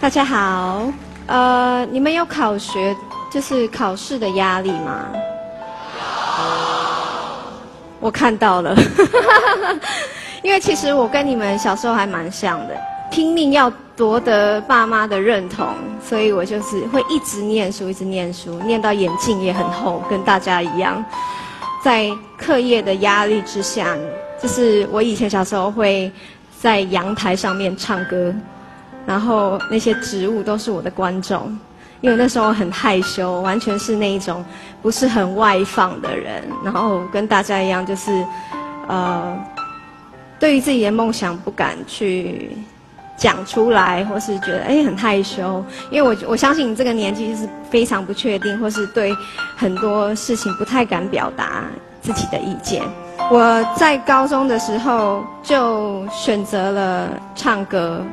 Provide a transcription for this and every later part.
大家好，呃，你们有考学就是考试的压力吗？我看到了，因为其实我跟你们小时候还蛮像的，拼命要夺得爸妈的认同，所以我就是会一直念书，一直念书，念到眼镜也很厚，跟大家一样，在课业的压力之下，就是我以前小时候会在阳台上面唱歌。然后那些植物都是我的观众，因为那时候很害羞，完全是那一种不是很外放的人。然后跟大家一样，就是呃，对于自己的梦想不敢去讲出来，或是觉得哎很害羞。因为我我相信你这个年纪是非常不确定，或是对很多事情不太敢表达自己的意见。我在高中的时候就选择了唱歌。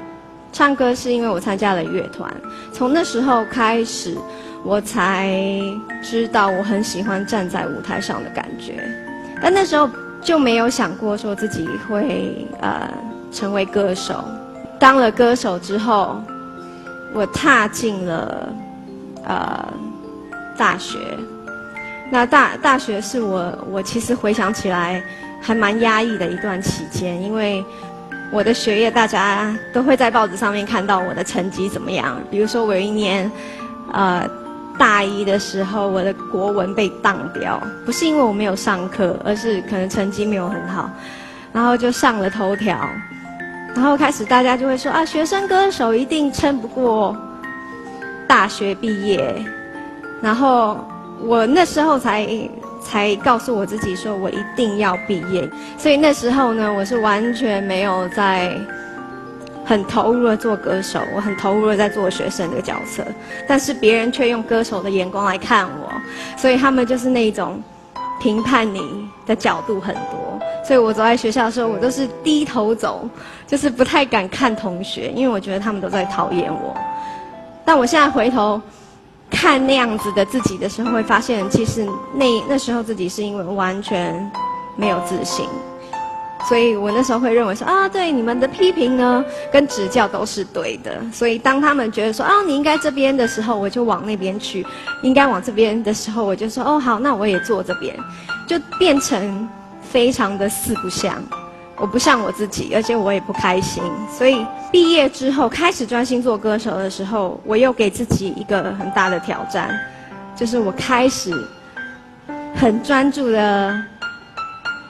唱歌是因为我参加了乐团，从那时候开始，我才知道我很喜欢站在舞台上的感觉。但那时候就没有想过说自己会呃成为歌手。当了歌手之后，我踏进了呃大学。那大大学是我我其实回想起来还蛮压抑的一段期间，因为。我的学业，大家都会在报纸上面看到我的成绩怎么样。比如说，我有一年，呃，大一的时候，我的国文被当掉，不是因为我没有上课，而是可能成绩没有很好，然后就上了头条，然后开始大家就会说啊，学生歌手一定撑不过大学毕业，然后我那时候才。才告诉我自己说，我一定要毕业。所以那时候呢，我是完全没有在很投入的做歌手，我很投入的在做学生这个角色。但是别人却用歌手的眼光来看我，所以他们就是那种评判你的角度很多。所以我走在学校的时候，我都是低头走，就是不太敢看同学，因为我觉得他们都在讨厌我。但我现在回头。看那样子的自己的时候，会发现其实那那时候自己是因为完全没有自信，所以我那时候会认为说啊，对你们的批评呢跟指教都是对的。所以当他们觉得说啊你应该这边的时候，我就往那边去；应该往这边的时候，我就说哦好，那我也坐这边，就变成非常的四不像。我不像我自己，而且我也不开心。所以毕业之后开始专心做歌手的时候，我又给自己一个很大的挑战，就是我开始很专注的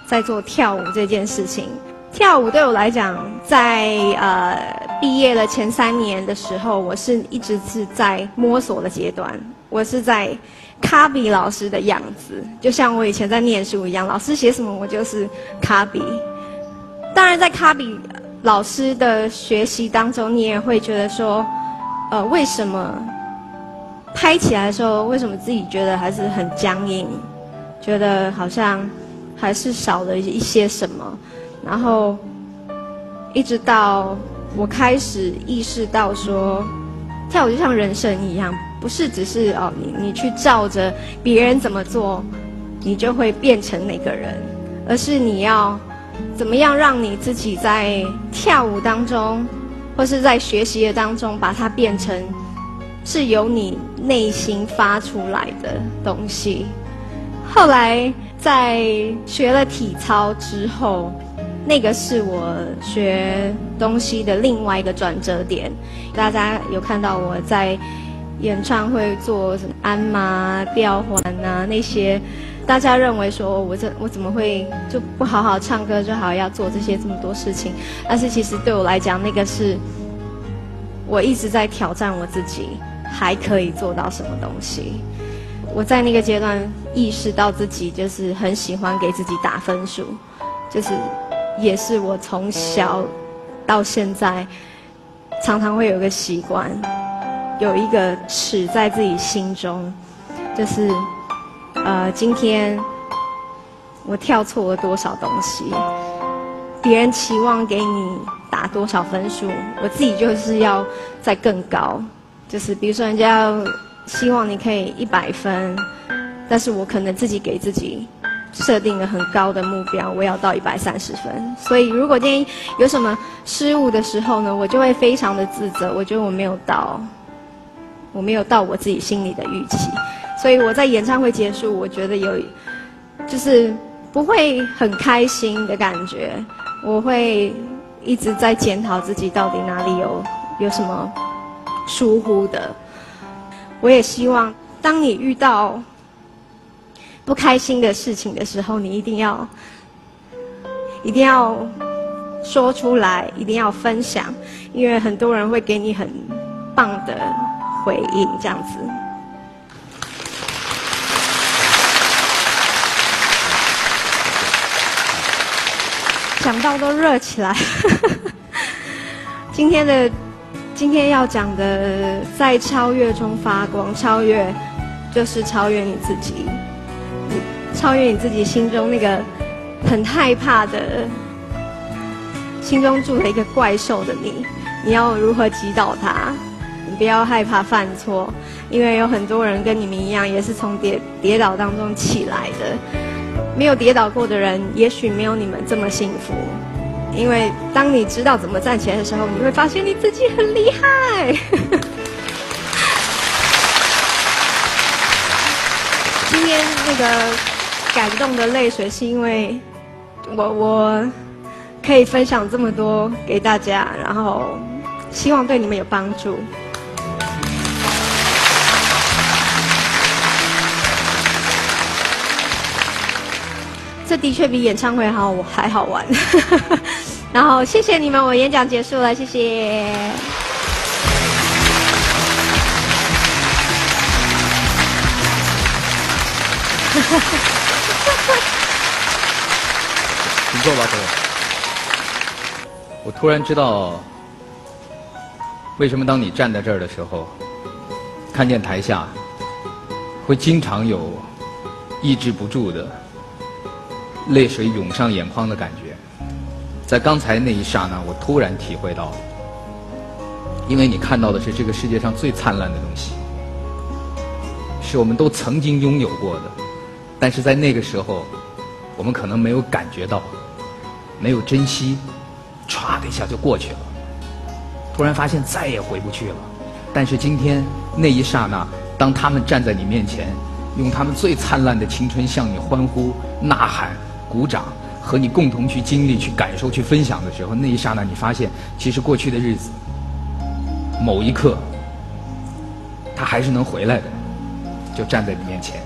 在做跳舞这件事情。跳舞对我来讲，在呃毕业了前三年的时候，我是一直是在摸索的阶段。我是在卡比老师的样子，就像我以前在念书一样，老师写什么我就是卡比。当然，在卡比老师的学习当中，你也会觉得说，呃，为什么拍起来的时候，为什么自己觉得还是很僵硬，觉得好像还是少了一些什么？然后，一直到我开始意识到说，跳舞就像人生一样，不是只是哦，你你去照着别人怎么做，你就会变成那个人，而是你要。怎么样让你自己在跳舞当中，或是在学习的当中，把它变成是由你内心发出来的东西？后来在学了体操之后，那个是我学东西的另外一个转折点。大家有看到我在演唱会做什么鞍马、吊环啊那些。大家认为说，我这我怎么会就不好好唱歌，就好要做这些这么多事情？但是其实对我来讲，那个是我一直在挑战我自己，还可以做到什么东西。我在那个阶段意识到自己就是很喜欢给自己打分数，就是也是我从小到现在常常会有个习惯，有一个尺在自己心中，就是。呃，今天我跳错了多少东西？别人期望给你打多少分数？我自己就是要再更高。就是比如说，人家希望你可以一百分，但是我可能自己给自己设定了很高的目标，我要到一百三十分。所以如果今天有什么失误的时候呢，我就会非常的自责，我觉得我没有到，我没有到我自己心里的预期。所以我在演唱会结束，我觉得有，就是不会很开心的感觉，我会一直在检讨自己到底哪里有有什么疏忽的。我也希望，当你遇到不开心的事情的时候，你一定要一定要说出来，一定要分享，因为很多人会给你很棒的回应，这样子。讲到都热起来。今天的今天要讲的，在超越中发光，超越就是超越你自己，超越你自己心中那个很害怕的，心中住了一个怪兽的你，你要如何击倒它？你不要害怕犯错，因为有很多人跟你们一样，也是从跌跌倒当中起来的。没有跌倒过的人，也许没有你们这么幸福。因为当你知道怎么站起来的时候，你会发现你自己很厉害。今天那个感动的泪水，是因为我我可以分享这么多给大家，然后希望对你们有帮助。这的确比演唱会好，还好玩。然后谢谢你们，我演讲结束了，谢谢。请坐吧，各位。我突然知道，为什么当你站在这儿的时候，看见台下会经常有抑制不住的。泪水涌上眼眶的感觉，在刚才那一刹那，我突然体会到了。因为你看到的是这个世界上最灿烂的东西，是我们都曾经拥有过的，但是在那个时候，我们可能没有感觉到，没有珍惜，唰的一下就过去了。突然发现再也回不去了。但是今天那一刹那，当他们站在你面前，用他们最灿烂的青春向你欢呼、呐喊。鼓掌，和你共同去经历、去感受、去分享的时候，那一刹那，你发现，其实过去的日子，某一刻，他还是能回来的，就站在你面前。